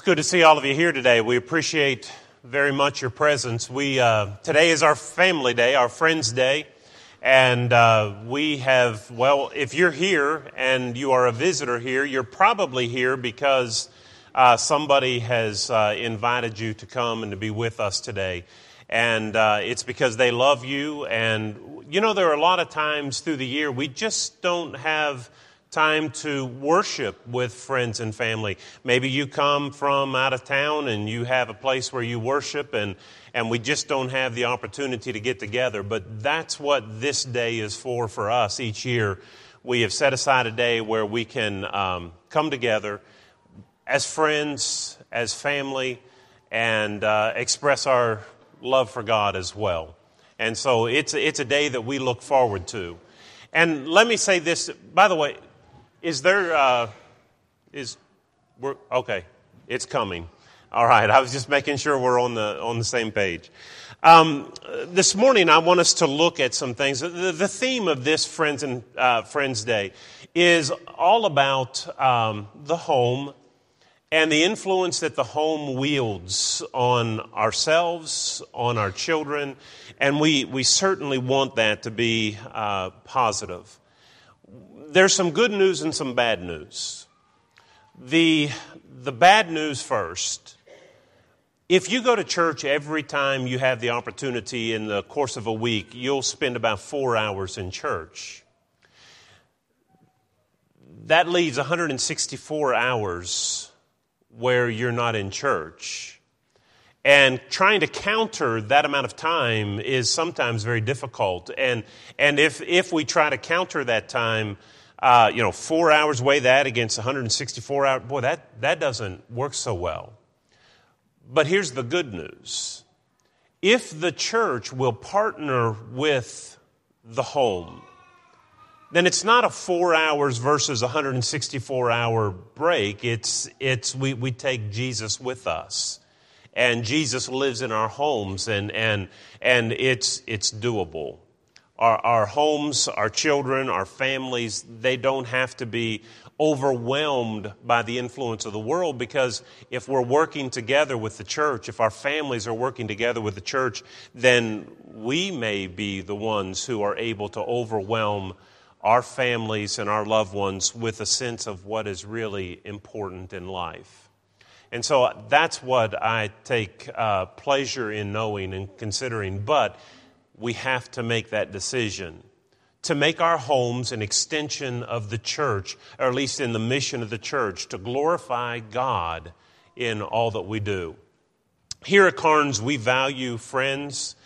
It's good to see all of you here today. We appreciate very much your presence. We uh, today is our family day, our friends' day, and uh, we have well. If you're here and you are a visitor here, you're probably here because uh, somebody has uh, invited you to come and to be with us today, and uh, it's because they love you. And you know, there are a lot of times through the year we just don't have time to worship with friends and family. Maybe you come from out of town and you have a place where you worship and, and we just don't have the opportunity to get together. But that's what this day is for for us each year. We have set aside a day where we can um, come together as friends, as family, and uh, express our love for God as well. And so it's, it's a day that we look forward to. And let me say this, by the way, is there, uh, is, we're, okay, it's coming. All right, I was just making sure we're on the, on the same page. Um, this morning, I want us to look at some things. The, the theme of this Friends and uh, Friends Day is all about um, the home and the influence that the home wields on ourselves, on our children, and we, we certainly want that to be uh, positive there's some good news and some bad news. The, the bad news first. If you go to church every time you have the opportunity in the course of a week, you'll spend about four hours in church. That leaves 164 hours where you're not in church. And trying to counter that amount of time is sometimes very difficult. And, and if, if we try to counter that time, uh, you know, four hours, weigh that against 164 hours. Boy, that, that doesn't work so well. But here's the good news if the church will partner with the home, then it's not a four hours versus 164 hour break. It's, it's we, we take Jesus with us. And Jesus lives in our homes, and, and, and it's, it's doable our, our homes, our children, our families, they don't have to be overwhelmed by the influence of the world because if we're working together with the church, if our families are working together with the church, then we may be the ones who are able to overwhelm our families and our loved ones with a sense of what is really important in life. And so that's what I take uh, pleasure in knowing and considering. But we have to make that decision to make our homes an extension of the church, or at least in the mission of the church, to glorify God in all that we do. Here at Carnes, we value friends,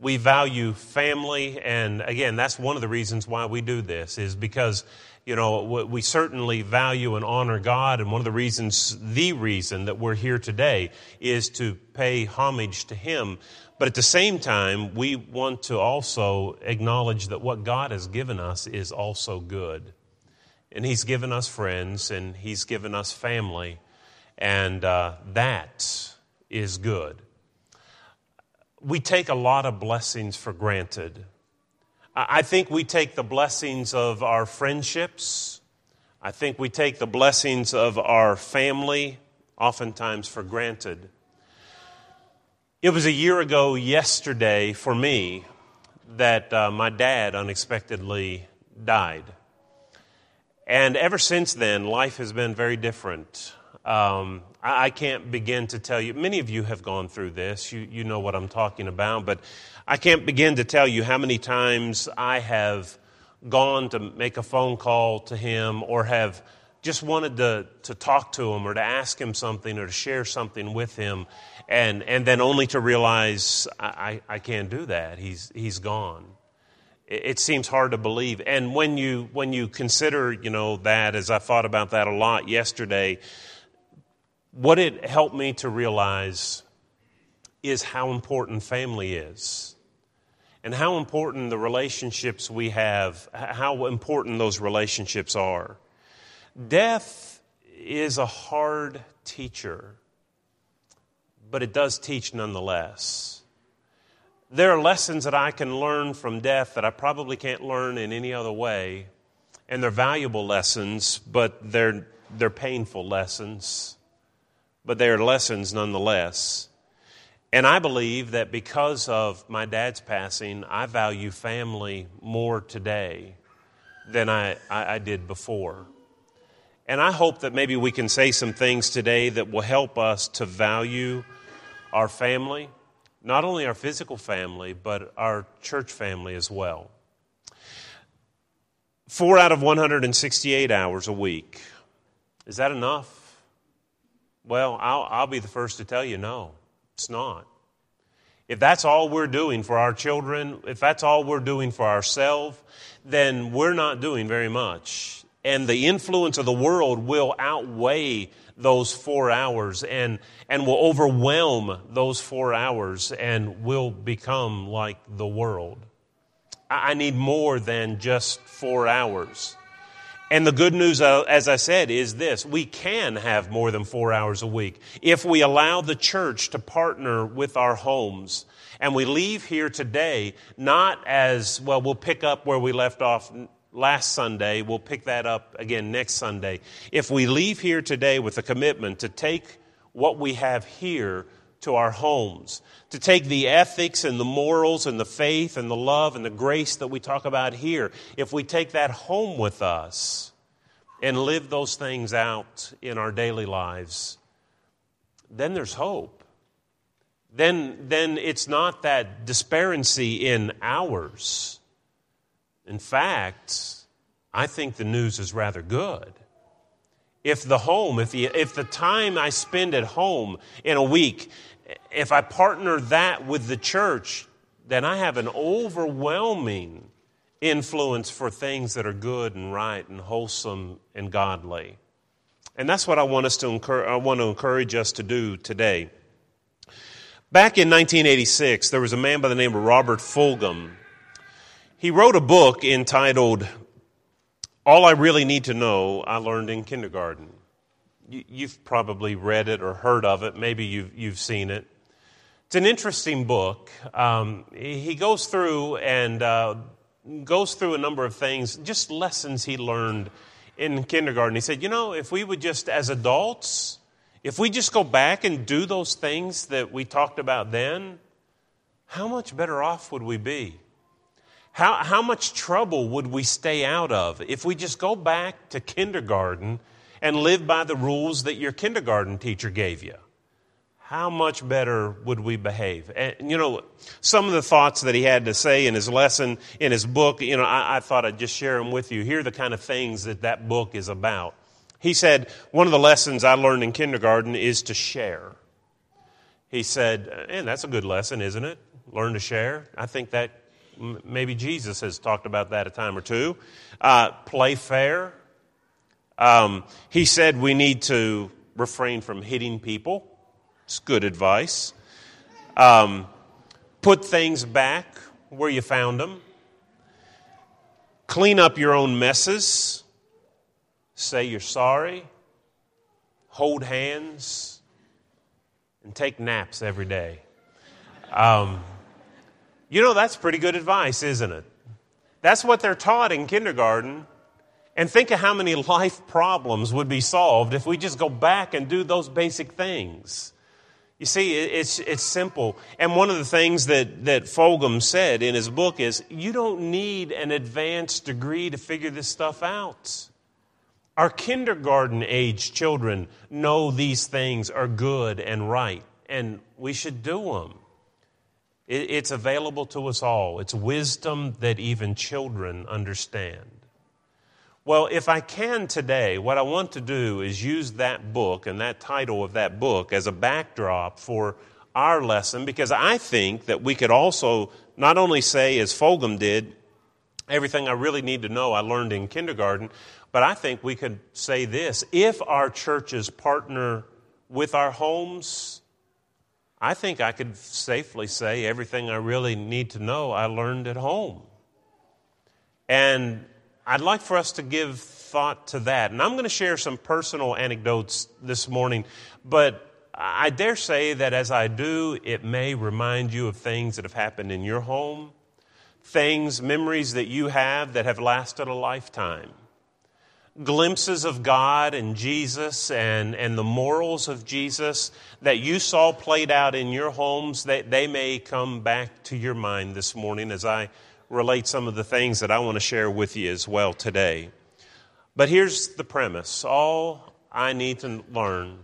we value family, and again, that's one of the reasons why we do this, is because you know, we certainly value and honor God, and one of the reasons, the reason that we're here today is to pay homage to Him. But at the same time, we want to also acknowledge that what God has given us is also good. And He's given us friends and He's given us family, and uh, that is good. We take a lot of blessings for granted. I think we take the blessings of our friendships, I think we take the blessings of our family oftentimes for granted. It was a year ago yesterday for me that uh, my dad unexpectedly died. And ever since then, life has been very different. Um, I, I, can't begin to tell you, many of you have gone through this, you, you know what I'm talking about, but I can't begin to tell you how many times I have gone to make a phone call to him or have just wanted to, to talk to him or to ask him something or to share something with him and, and then only to realize I, I can't do that. He's, he's gone. It, it seems hard to believe. And when you, when you consider, you know, that, as I thought about that a lot yesterday, what it helped me to realize is how important family is and how important the relationships we have, how important those relationships are. Death is a hard teacher but it does teach nonetheless. There are lessons that I can learn from death that I probably can't learn in any other way. And they're valuable lessons, but they're, they're painful lessons. but they are lessons nonetheless. And I believe that because of my dad's passing, I value family more today than I, I, I, did before. And I hope that maybe we can say some things today that will help us to value our family, not only our physical family, but our church family as well. Four out of 168 hours a week. Is that enough? Well, I'll, I'll be the first to tell you no. It's not. If that's all we're doing for our children, if that's all we're doing for ourselves, then we're not doing very much. And the influence of the world will outweigh those four hours and, and will overwhelm those four hours and will become like the world. I need more than just four hours. And the good news, uh, as I said, is this we can have more than four hours a week if we allow the church to partner with our homes. And we leave here today not as, well, we'll pick up where we left off last Sunday, we'll pick that up again next Sunday. If we leave here today with a commitment to take what we have here to our homes, to take the ethics and the morals and the faith and the love and the grace that we talk about here, if we take that home with us and live those things out in our daily lives, then there's hope. Then, then it's not that disparity in hours. In fact, I think the news is rather good if the home, if the, if the time I spend at home in a week, if I partner that with the church, then I have an overwhelming influence for things that are good and right and wholesome and godly. And that's what I want us to encourage, I want to encourage us to do today. Back in 1986, there was a man by the name of Robert Fulghum. He wrote a book entitled all I really need to know, I learned in kindergarten. You've probably read it or heard of it. Maybe you've, you've seen it. It's an interesting book. Um, he goes through and uh, goes through a number of things, just lessons he learned in kindergarten. He said, You know, if we would just, as adults, if we just go back and do those things that we talked about then, how much better off would we be? How, how much trouble would we stay out of if we just go back to kindergarten and live by the rules that your kindergarten teacher gave you? How much better would we behave? And, you know, some of the thoughts that he had to say in his lesson, in his book, you know, I, I thought I'd just share them with you. Here are the kind of things that that book is about. He said, One of the lessons I learned in kindergarten is to share. He said, and that's a good lesson, isn't it? Learn to share. I think that maybe Jesus has talked about that a time or two. Uh, play fair. Um, he said we need to refrain from hitting people. It's good advice. Um, put things back where you found them. Clean up your own messes. Say you're sorry. Hold hands. And take naps every day. Um, you know, that's pretty good advice, isn't it? That's what they're taught in kindergarten. And think of how many life problems would be solved if we just go back and do those basic things. You see, it's, it's simple. And one of the things that, that Fulghum said in his book is you don't need an advanced degree to figure this stuff out. Our kindergarten age children know these things are good and right, and we should do them. It's available to us all. It's wisdom that even children understand. Well, if I can today, what I want to do is use that book and that title of that book as a backdrop for our lesson because I think that we could also not only say, as Fulghum did, everything I really need to know I learned in kindergarten, but I think we could say this if our churches partner with our homes, I think I could safely say everything I really need to know I learned at home. And I'd like for us to give thought to that. And I'm going to share some personal anecdotes this morning, but I dare say that as I do, it may remind you of things that have happened in your home, things, memories that you have that have lasted a lifetime. glimpses of God and Jesus and, and the morals of Jesus that you saw played out in your homes, they, they may come back to your mind this morning as I relate some of the things that I want to share with you as well today. But here's the premise all I need to learn,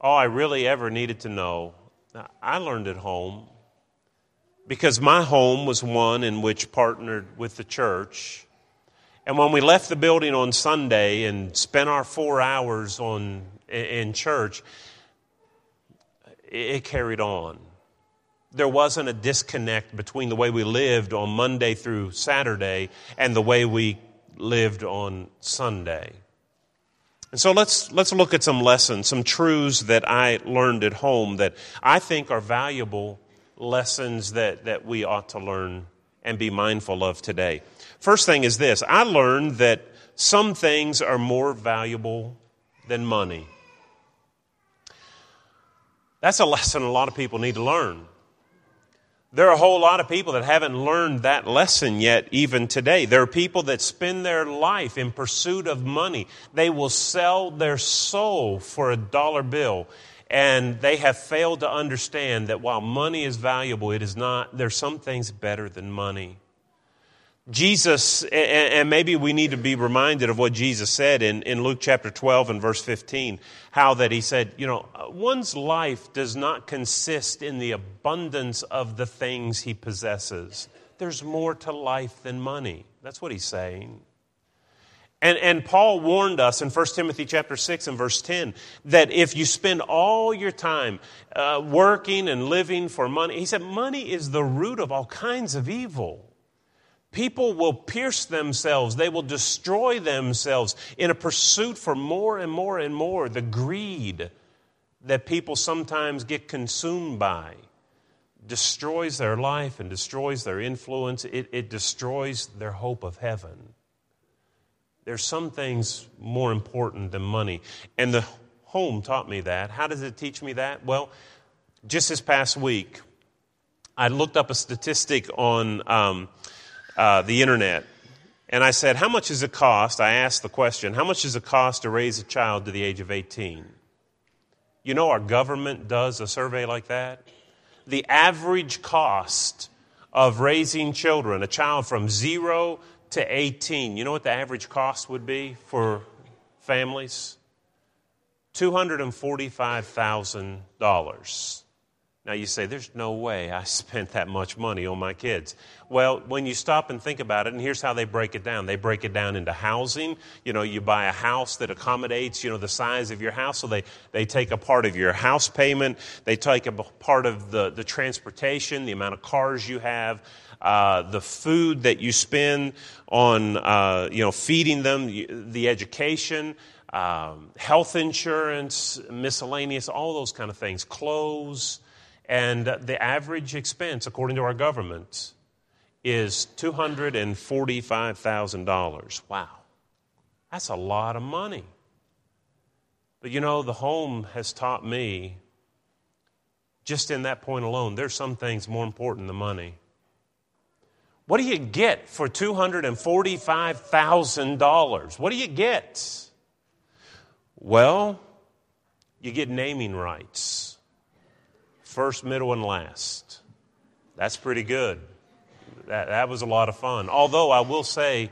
all I really ever needed to know, I learned at home because my home was one in which partnered with the church and when we left the building on Sunday and spent our four hours on, in church, it carried on. There wasn't a disconnect between the way we lived on Monday through Saturday and the way we lived on Sunday. And so let's, let's look at some lessons, some truths that I learned at home that I think are valuable lessons that, that we ought to learn and be mindful of today. First thing is this I learned that some things are more valuable than money. That's a lesson a lot of people need to learn. There are a whole lot of people that haven't learned that lesson yet, even today. There are people that spend their life in pursuit of money. They will sell their soul for a dollar bill. And they have failed to understand that while money is valuable, it is not, there's some things better than money. Jesus, and maybe we need to be reminded of what Jesus said in, in Luke chapter 12 and verse 15, how that he said, you know, one's life does not consist in the abundance of the things he possesses. There's more to life than money. That's what he's saying. And, and Paul warned us in 1 Timothy chapter 6 and verse 10 that if you spend all your time uh, working and living for money, he said, money is the root of all kinds of evil. People will pierce themselves, they will destroy themselves in a pursuit for more and more and more. The greed that people sometimes get consumed by destroys their life and destroys their influence, it, it destroys their hope of heaven. There's some things more important than money. And the home taught me that. How does it teach me that? Well, just this past week, I looked up a statistic on. Um, uh, the internet. And I said, How much does it cost? I asked the question, How much does it cost to raise a child to the age of 18? You know, our government does a survey like that. The average cost of raising children, a child from zero to 18, you know what the average cost would be for families? $245,000. Now you say, there's no way I spent that much money on my kids. Well, when you stop and think about it, and here's how they break it down. They break it down into housing. You know, you buy a house that accommodates, you know, the size of your house. So they, they take a part of your house payment. They take a part of the, the transportation, the amount of cars you have, uh, the food that you spend on, uh, you know, feeding them, the, education, um, health insurance, miscellaneous, all those kind of things, clothes, and the average expense, according to our government, is $245,000. Wow. That's a lot of money. But you know, the home has taught me, just in that point alone, there's some things more important than money. What do you get for $245,000? What do you get? Well, you get naming rights first, middle, and last. That's pretty good. That, that was a lot of fun. Although I will say,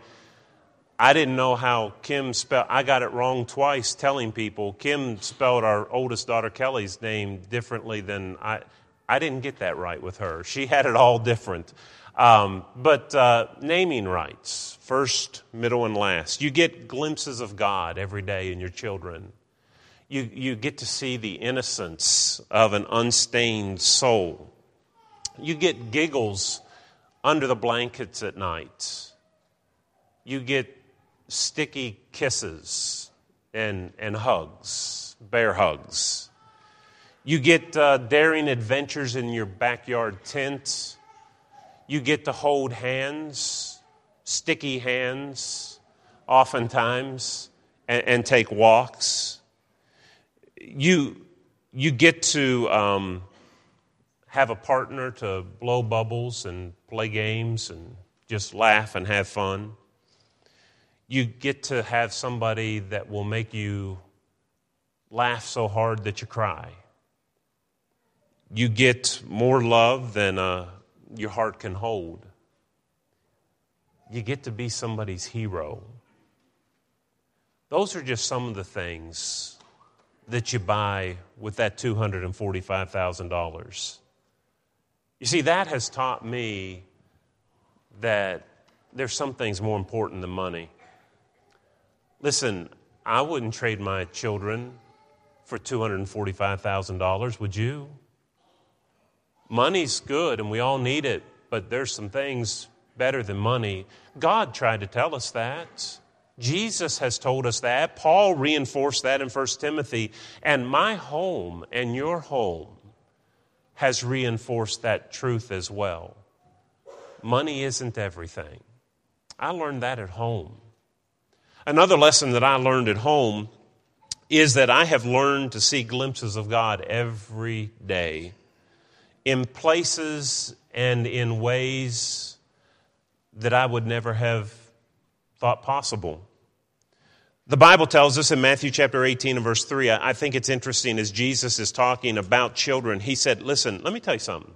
I didn't know how Kim spelled. I got it wrong twice telling people. Kim spelled our oldest daughter Kelly's name differently than I. I didn't get that right with her. She had it all different. Um, but uh, naming rights, first, middle, and last. You get glimpses of God every day in your children you, you get to see the innocence of an unstained soul. You get giggles under the blankets at night. You get sticky kisses and, and hugs, bear hugs. You get uh, daring adventures in your backyard tent. You get to hold hands, sticky hands, oftentimes, and, and take walks you, you get to um, have a partner to blow bubbles and play games and just laugh and have fun. You get to have somebody that will make you laugh so hard that you cry. You get more love than uh, your heart can hold. You get to be somebody's hero. Those are just some of the things that you buy with that $245,000. You see, that has taught me that there's some things more important than money. Listen, I wouldn't trade my children for $245,000, would you? Money's good and we all need it, but there's some things better than money. God tried to tell us that. Jesus has told us that. Paul reinforced that in 1 Timothy. And my home and your home has reinforced that truth as well. Money isn't everything. I learned that at home. Another lesson that I learned at home is that I have learned to see glimpses of God every day in places and in ways that I would never have thought possible. The Bible tells us in Matthew chapter 18 and verse 3, I think it's interesting as Jesus is talking about children. He said, Listen, let me tell you something.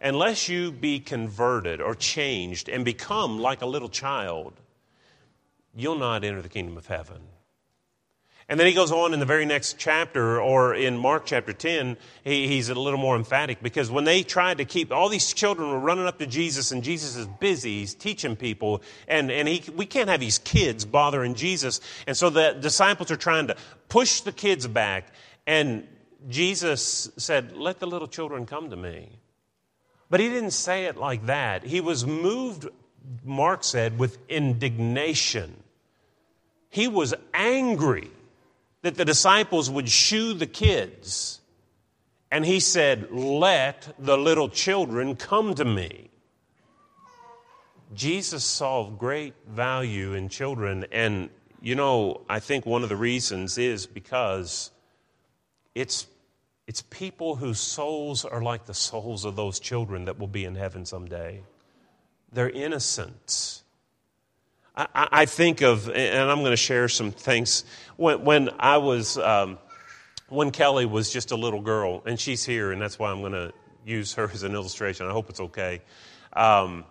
Unless you be converted or changed and become like a little child, you'll not enter the kingdom of heaven. And then he goes on in the very next chapter, or in Mark chapter 10, he, he's a little more emphatic because when they tried to keep, all these children were running up to Jesus, and Jesus is busy, he's teaching people, and, and he, we can't have these kids bothering Jesus. And so the disciples are trying to push the kids back, and Jesus said, Let the little children come to me. But he didn't say it like that. He was moved, Mark said, with indignation. He was angry that the disciples would shoo the kids. And he said, Let the little children come to me. Jesus saw great value in children. And, you know, I think one of the reasons is because it's, it's people whose souls are like the souls of those children that will be in heaven someday. They're innocent. I, think of, and I'm going to share some things. When, when I was, um, when Kelly was just a little girl, and she's here, and that's why I'm going to use her as an illustration. I hope it's okay. Um,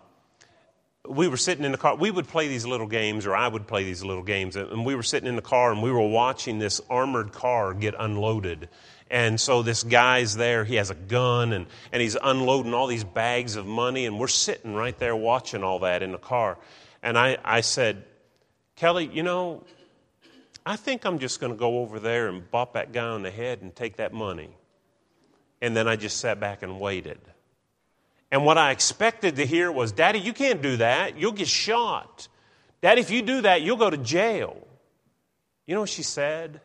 we were sitting in the car. We would play these little games, or I would play these little games. And we were sitting in the car and we were watching this armored car get unloaded. And so this guy's there. He has a gun and, and he's unloading all these bags of money. And we're sitting right there watching all that in the car. And I, I said, Kelly, you know, I think I'm just going to go over there and bop that guy on the head and take that money. And then I just sat back and waited. And what I expected to hear was, Daddy, you can't do that. You'll get shot. Daddy, if you do that, you'll go to jail. You know what she said?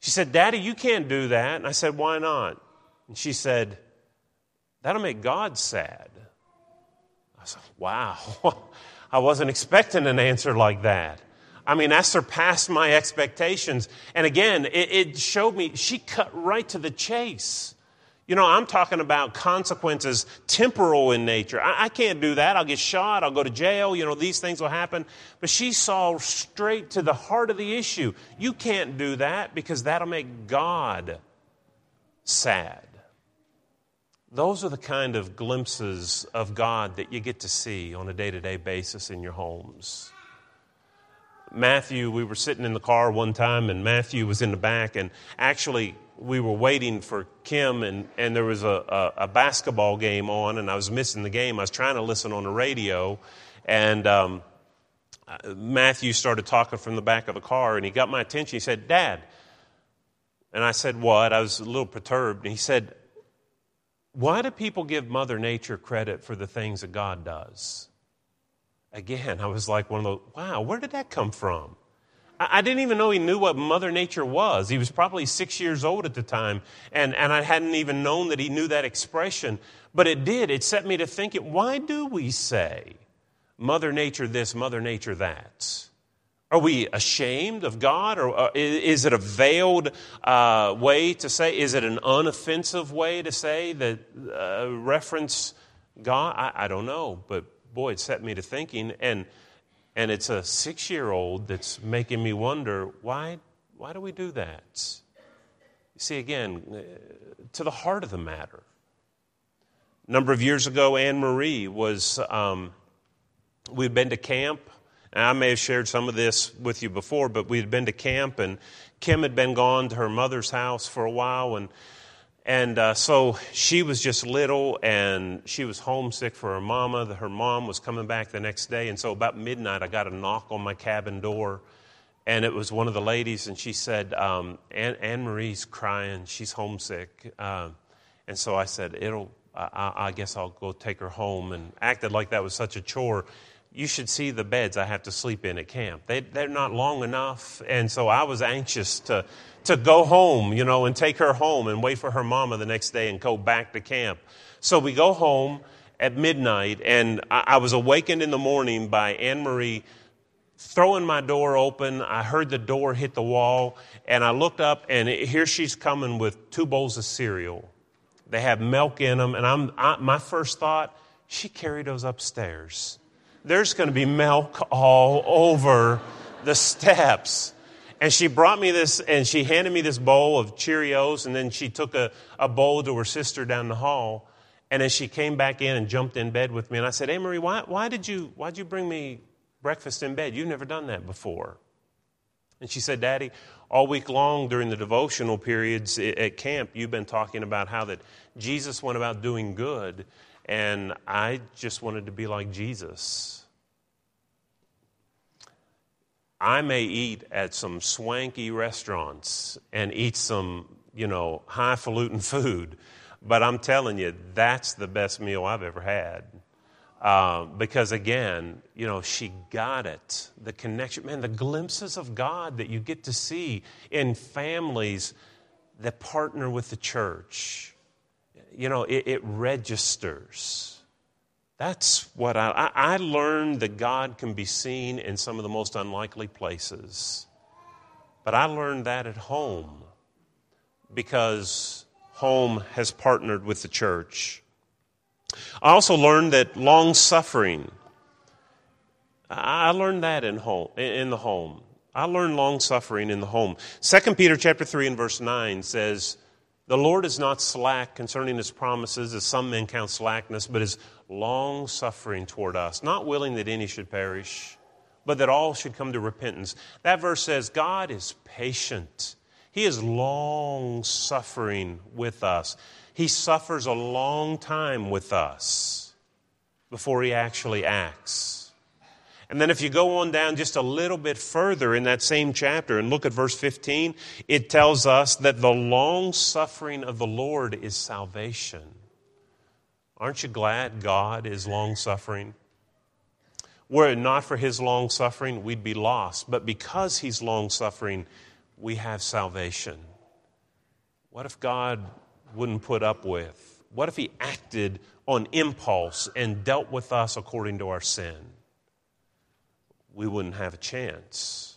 She said, Daddy, you can't do that. And I said, Why not? And she said, That'll make God sad. Wow, I wasn't expecting an answer like that. I mean, that surpassed my expectations. And again, it, it, showed me she cut right to the chase. You know, I'm talking about consequences, temporal in nature. I, I, can't do that. I'll get shot. I'll go to jail. You know, these things will happen. But she saw straight to the heart of the issue. You can't do that because that'll make God sad. Those are the kind of glimpses of God that you get to see on a day to day basis in your homes. Matthew, we were sitting in the car one time, and Matthew was in the back, and actually, we were waiting for Kim, and, and there was a, a, a basketball game on, and I was missing the game. I was trying to listen on the radio, and um, Matthew started talking from the back of the car, and he got my attention. He said, Dad. And I said, What? I was a little perturbed. And he said, why do people give Mother Nature credit for the things that God does? Again, I was like one of those, wow, where did that come from? I, didn't even know he knew what Mother Nature was. He was probably six years old at the time, and, and I hadn't even known that he knew that expression. But it did. It set me to thinking, why do we say Mother Nature this, Mother Nature that? Are we ashamed of God? Or uh, is it a veiled uh, way to say? Is it an unoffensive way to say that uh, reference God? I, I, don't know. But boy, it set me to thinking. And And it's a six year old that's making me wonder why, why do we do that? See, again, uh, to the heart of the matter. A number of years ago, Anne Marie was, um, we'd been to camp. And I may have shared some of this with you before, but we had been to camp, and Kim had been gone to her mother's house for a while. And and uh, so she was just little and she was homesick for her mama. Her mom was coming back the next day. And so about midnight, I got a knock on my cabin door. And it was one of the ladies, and she said, um, Anne, Marie's crying. She's homesick. Uh, and so I said, It'll, I, I guess I'll go take her home and acted like that was such a chore you should see the beds I have to sleep in at camp. They, they're not long enough. And so I was anxious to, to go home, you know, and take her home and wait for her mama the next day and go back to camp. So we go home at midnight, and I, I was awakened in the morning by Anne Marie throwing my door open. I heard the door hit the wall, and I looked up, and it, here she's coming with two bowls of cereal. They have milk in them, and I'm, I, my first thought, she carried those upstairs there's going to be milk all over the steps. And she brought me this, and she handed me this bowl of Cheerios, and then she took a, a bowl to her sister down the hall. And then she came back in and jumped in bed with me. And I said, Hey, Marie, why, why, did you, why did you bring me breakfast in bed? You've never done that before. And she said, Daddy, all week long during the devotional periods at camp, you've been talking about how that Jesus went about doing good and I just wanted to be like Jesus. I may eat at some swanky restaurants and eat some, you know, highfalutin food, but I'm telling you, that's the best meal I've ever had. Uh, because again, you know, she got it. The connection, man, the glimpses of God that you get to see in families that partner with the church you know, it, it registers. That's what I, I, I learned that God can be seen in some of the most unlikely places. But I learned that at home because home has partnered with the church. I also learned that long suffering, I learned that in home in the home. I learned long suffering in the home. 2 Peter chapter 3 and verse 9 says, the Lord is not slack concerning his promises, as some men count slackness, but is long suffering toward us, not willing that any should perish, but that all should come to repentance. That verse says God is patient. He is long suffering with us. He suffers a long time with us before he actually acts. And then if you go on down just a little bit further in that same chapter and look at verse 15, it tells us that the long suffering of the Lord is salvation. Aren't you glad God is long suffering? Were it not for his long suffering, we'd be lost. But because he's long suffering, we have salvation. What if God wouldn't put up with? What if he acted on impulse and dealt with us according to our sin? We wouldn't have a chance.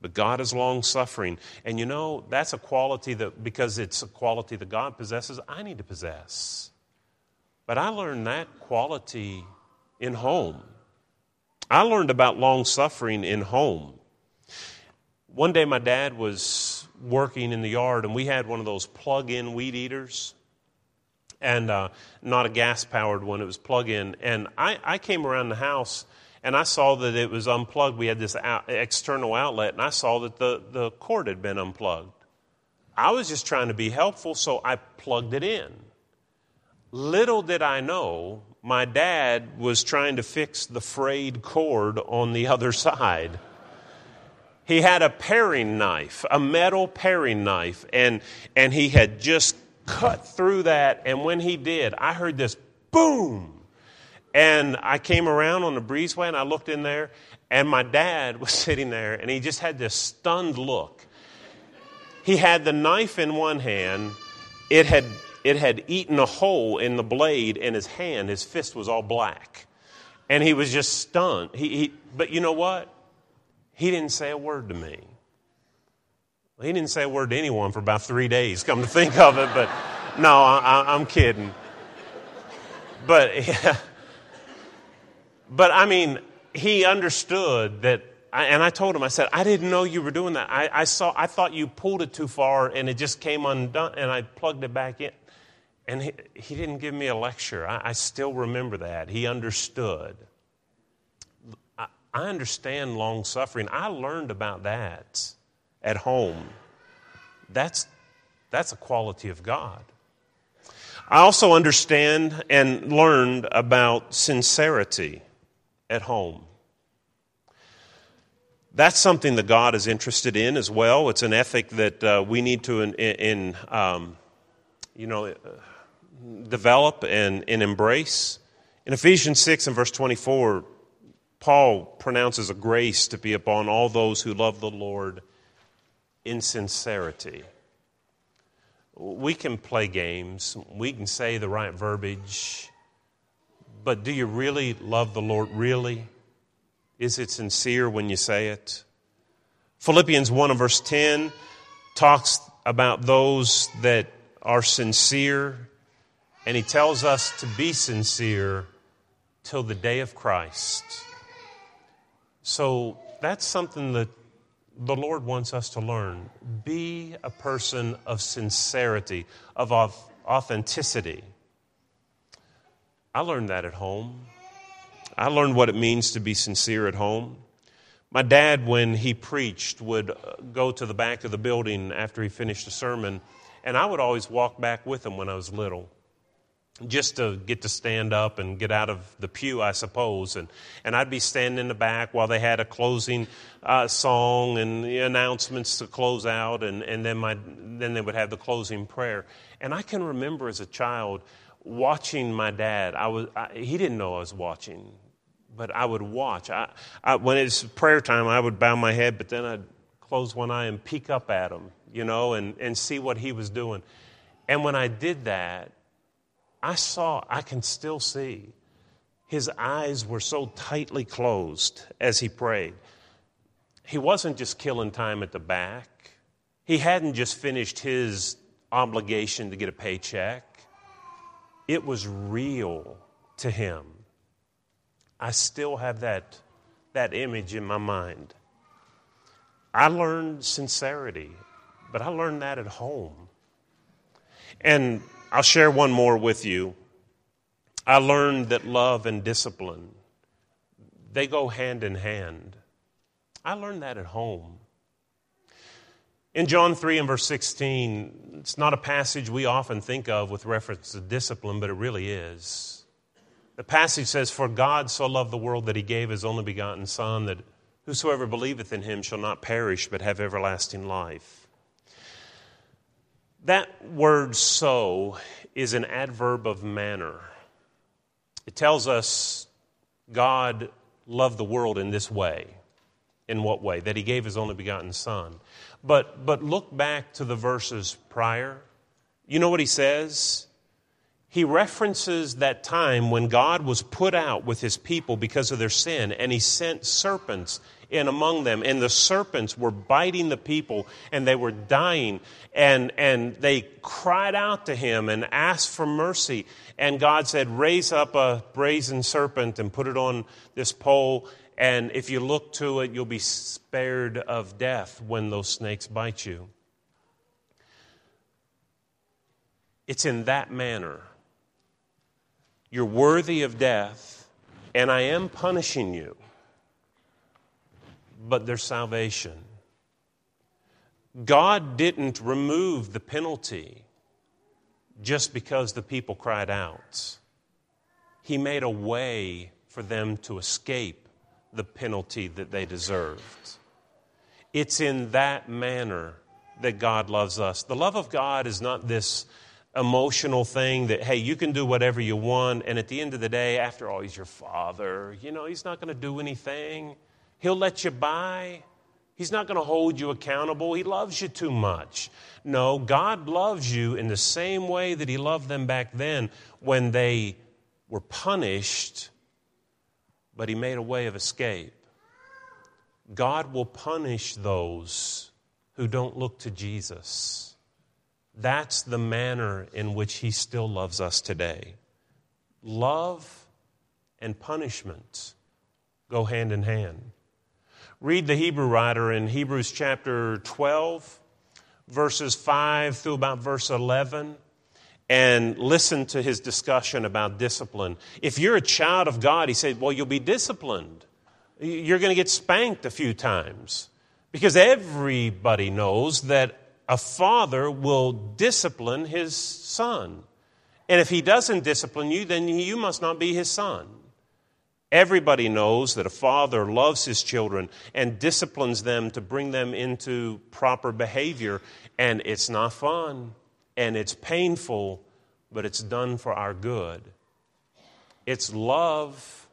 But God is long suffering. And you know, that's a quality that, because it's a quality that God possesses, I need to possess. But I learned that quality in home. I learned about long suffering in home. One day, my dad was working in the yard, and we had one of those plug in weed eaters. And uh, not a gas powered one, it was plug in. And I, I came around the house and I saw that it was unplugged. We had this out, external outlet, and I saw that the, the cord had been unplugged. I was just trying to be helpful, so I plugged it in. Little did I know, my dad was trying to fix the frayed cord on the other side. He had a paring knife, a metal paring knife, and, and he had just cut through that. And when he did, I heard this boom and I came around on the breezeway and I looked in there, and my dad was sitting there, and he just had this stunned look. He had the knife in one hand, it had, it had eaten a hole in the blade in his hand, his fist was all black. And he was just stunned. He, he, but you know what? He didn't say a word to me. He didn't say a word to anyone for about three days, come to think of it, but no, I, am kidding. But yeah, but I mean, he understood that, and I told him, I said, I didn't know you were doing that. I, I, saw, I thought you pulled it too far and it just came undone, and I plugged it back in. And he, he didn't give me a lecture. I, I still remember that. He understood. I, I understand long suffering. I learned about that at home. That's, that's a quality of God. I also understand and learned about sincerity at home. That's something that God is interested in as well. It's an ethic that uh, we need to, in, in um, you know, develop and, and embrace. In Ephesians 6 and verse 24, Paul pronounces a grace to be upon all those who love the Lord in sincerity. We can play games, we can say the right verbiage, but do you really love the Lord? Really? Is it sincere when you say it? Philippians 1 and verse 10 talks about those that are sincere, and he tells us to be sincere till the day of Christ. So that's something that the Lord wants us to learn. Be a person of sincerity, of authenticity. I learned that at home. I learned what it means to be sincere at home. My dad, when he preached, would uh, go to the back of the building after he finished a sermon, and I would always walk back with him when I was little just to get to stand up and get out of the pew, I suppose. And, and I'd be standing in the back while they had a closing uh, song and the announcements to close out, and, and then, my, then they would have the closing prayer. And I can remember as a child watching my dad. I was, I, he didn't know I was watching, but I would watch. I, I, when it's prayer time, I would bow my head, but then I'd close one eye and peek up at him, you know, and, and see what he was doing. And when I did that, I saw, I can still see, his eyes were so tightly closed as he prayed. He wasn't just killing time at the back, he hadn't just finished his obligation to get a paycheck. It was real to him. I still have that, that image in my mind. I learned sincerity, but I learned that at home. And I'll share one more with you. I learned that love and discipline they go hand in hand. I learned that at home. In John 3 and verse 16, it's not a passage we often think of with reference to discipline, but it really is. The passage says, For God so loved the world that he gave his only begotten Son, that whosoever believeth in him shall not perish, but have everlasting life. That word so is an adverb of manner. It tells us God loved the world in this way. In what way? That he gave his only begotten Son. But, but look back to the verses prior. You know what he says? He references that time when God was put out with his people because of their sin, and he sent serpents in among them. And the serpents were biting the people and they were dying. And, and they cried out to him and asked for mercy. And God said, Raise up a brazen serpent and put it on this pole. And if you look to it, you'll be spared of death when those snakes bite you. It's in that manner. You're worthy of death, and I am punishing you but there's salvation. God didn't remove the penalty just because the people cried out. He made a way for them to escape the penalty that they deserved. It's in that manner that God loves us. The love of God is not this emotional thing that, hey, you can do whatever you want, and at the end of the day, after all, He's your Father. You know, He's not going to do anything. He'll let you by. He's not going to hold you accountable. He loves you too much. No, God loves you in the same way that He loved them back then when they were punished, but He made a way of escape. God will punish those who don't look to Jesus. That's the manner in which He still loves us today. Love and punishment go hand in hand. Read the Hebrew writer in Hebrews chapter 12, verses 5 through about verse 11 and listen to his discussion about discipline. If you're a child of God, he said, well, you'll be disciplined. You're going to get spanked a few times because everybody knows that a father will discipline his son. And if he doesn't discipline you, then you must not be his son. Everybody knows that a father loves his children and disciplines them to bring them into proper behavior. And it's not fun and it's painful, but it's done for our good. It's love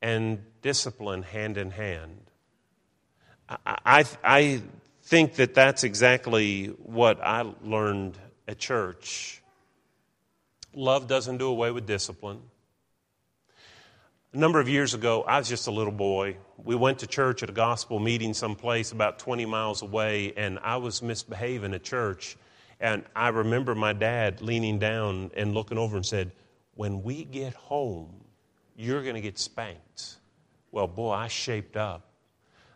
and discipline hand in hand. I, I, I think that that's exactly what I learned at church. Love doesn't do away with discipline. A number of years ago, I was just a little boy. We went to church at a gospel meeting someplace about 20 miles away, and I was misbehaving at church. And I remember my dad leaning down and looking over and said, When we get home, you're going to get spanked. Well, boy, I shaped up.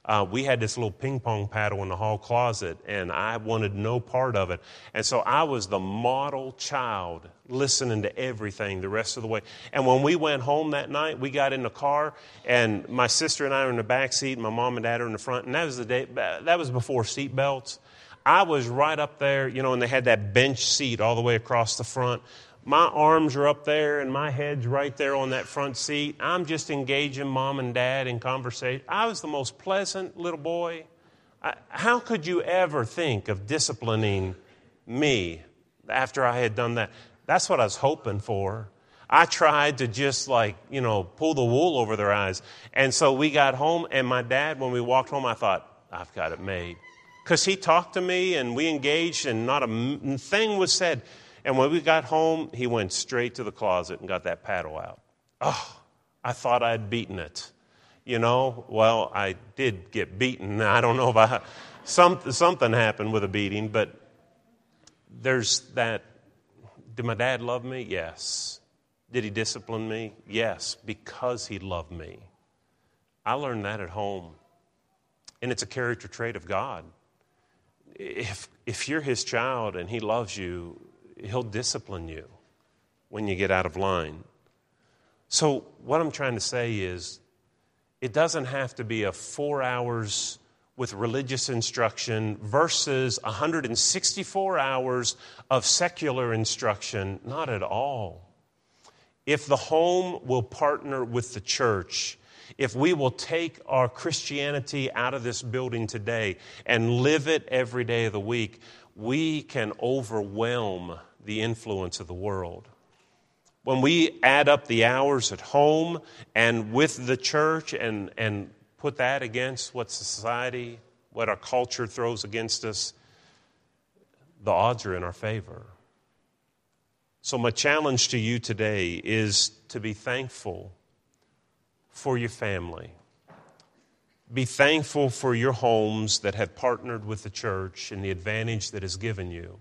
Uh, we had this little ping pong paddle in the hall closet, and I wanted no part of it. And so I was the model child, listening to everything the rest of the way. And when we went home that night, we got in the car, and my sister and I were in the back seat, and my mom and dad are in the front. And that was the day. That was before seat belts. I was right up there, you know, and they had that bench seat all the way across the front. My arms are up there and my head's right there on that front seat. I'm just engaging mom and dad in conversation. I was the most pleasant little boy. I, how could you ever think of disciplining me after I had done that? That's what I was hoping for. I tried to just like, you know, pull the wool over their eyes. And so we got home, and my dad, when we walked home, I thought, I've got it made because he talked to me and we engaged, and not a thing was said. And when we got home, he went straight to the closet and got that paddle out. Oh, I thought I'd beaten it. You know, well, I did get beaten. I don't know if I, some, something happened with a beating, but there's that. Did my dad love me? Yes. Did he discipline me? Yes, because he loved me. I learned that at home. And it's a character trait of God if, if you're his child and he loves you, he'll discipline you when you get out of line. So, what I'm trying to say is, it doesn't have to be a four hours with religious instruction versus 164 hours of secular instruction. Not at all. If the home will partner with the church, if we will take our Christianity out of this building today and live it every day of the week, we can overwhelm the influence of the world. When we add up the hours at home and with the church and, and put that against what society, what our culture throws against us, the odds are in our favor. So, my challenge to you today is to be thankful for your family. Be thankful for your homes that have partnered with the church and the advantage that is given you.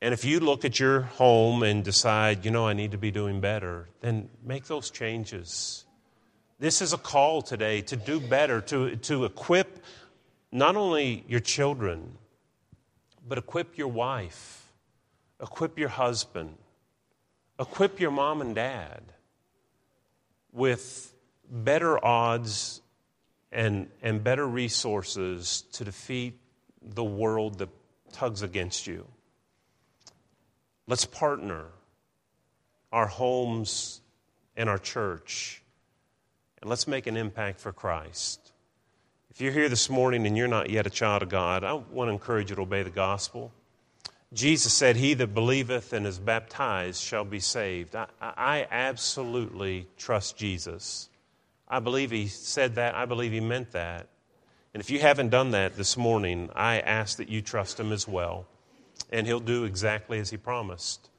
And if you look at your home and decide, you know, I need to be doing better, then make those changes. This is a call today to do better, to, to equip not only your children, but equip your wife, equip your husband, equip your mom and dad with better odds and, and better resources to defeat the world that tugs against you. Let's partner our homes and our church, and let's make an impact for Christ. If you're here this morning and you're not yet a child of God, I want to encourage you to obey the gospel. Jesus said, He that believeth and is baptized shall be saved. I, I, absolutely trust Jesus. I believe He said that. I believe He meant that. And if you haven't done that this morning, I ask that you trust Him as well. And He'll do exactly as He promised.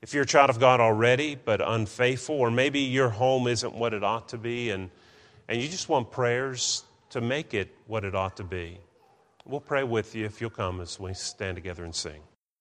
If you're a child of God already, but unfaithful, or maybe your home isn't what it ought to be, and, and you just want prayers to make it what it ought to be, we'll pray with you if you'll come as we stand together and sing.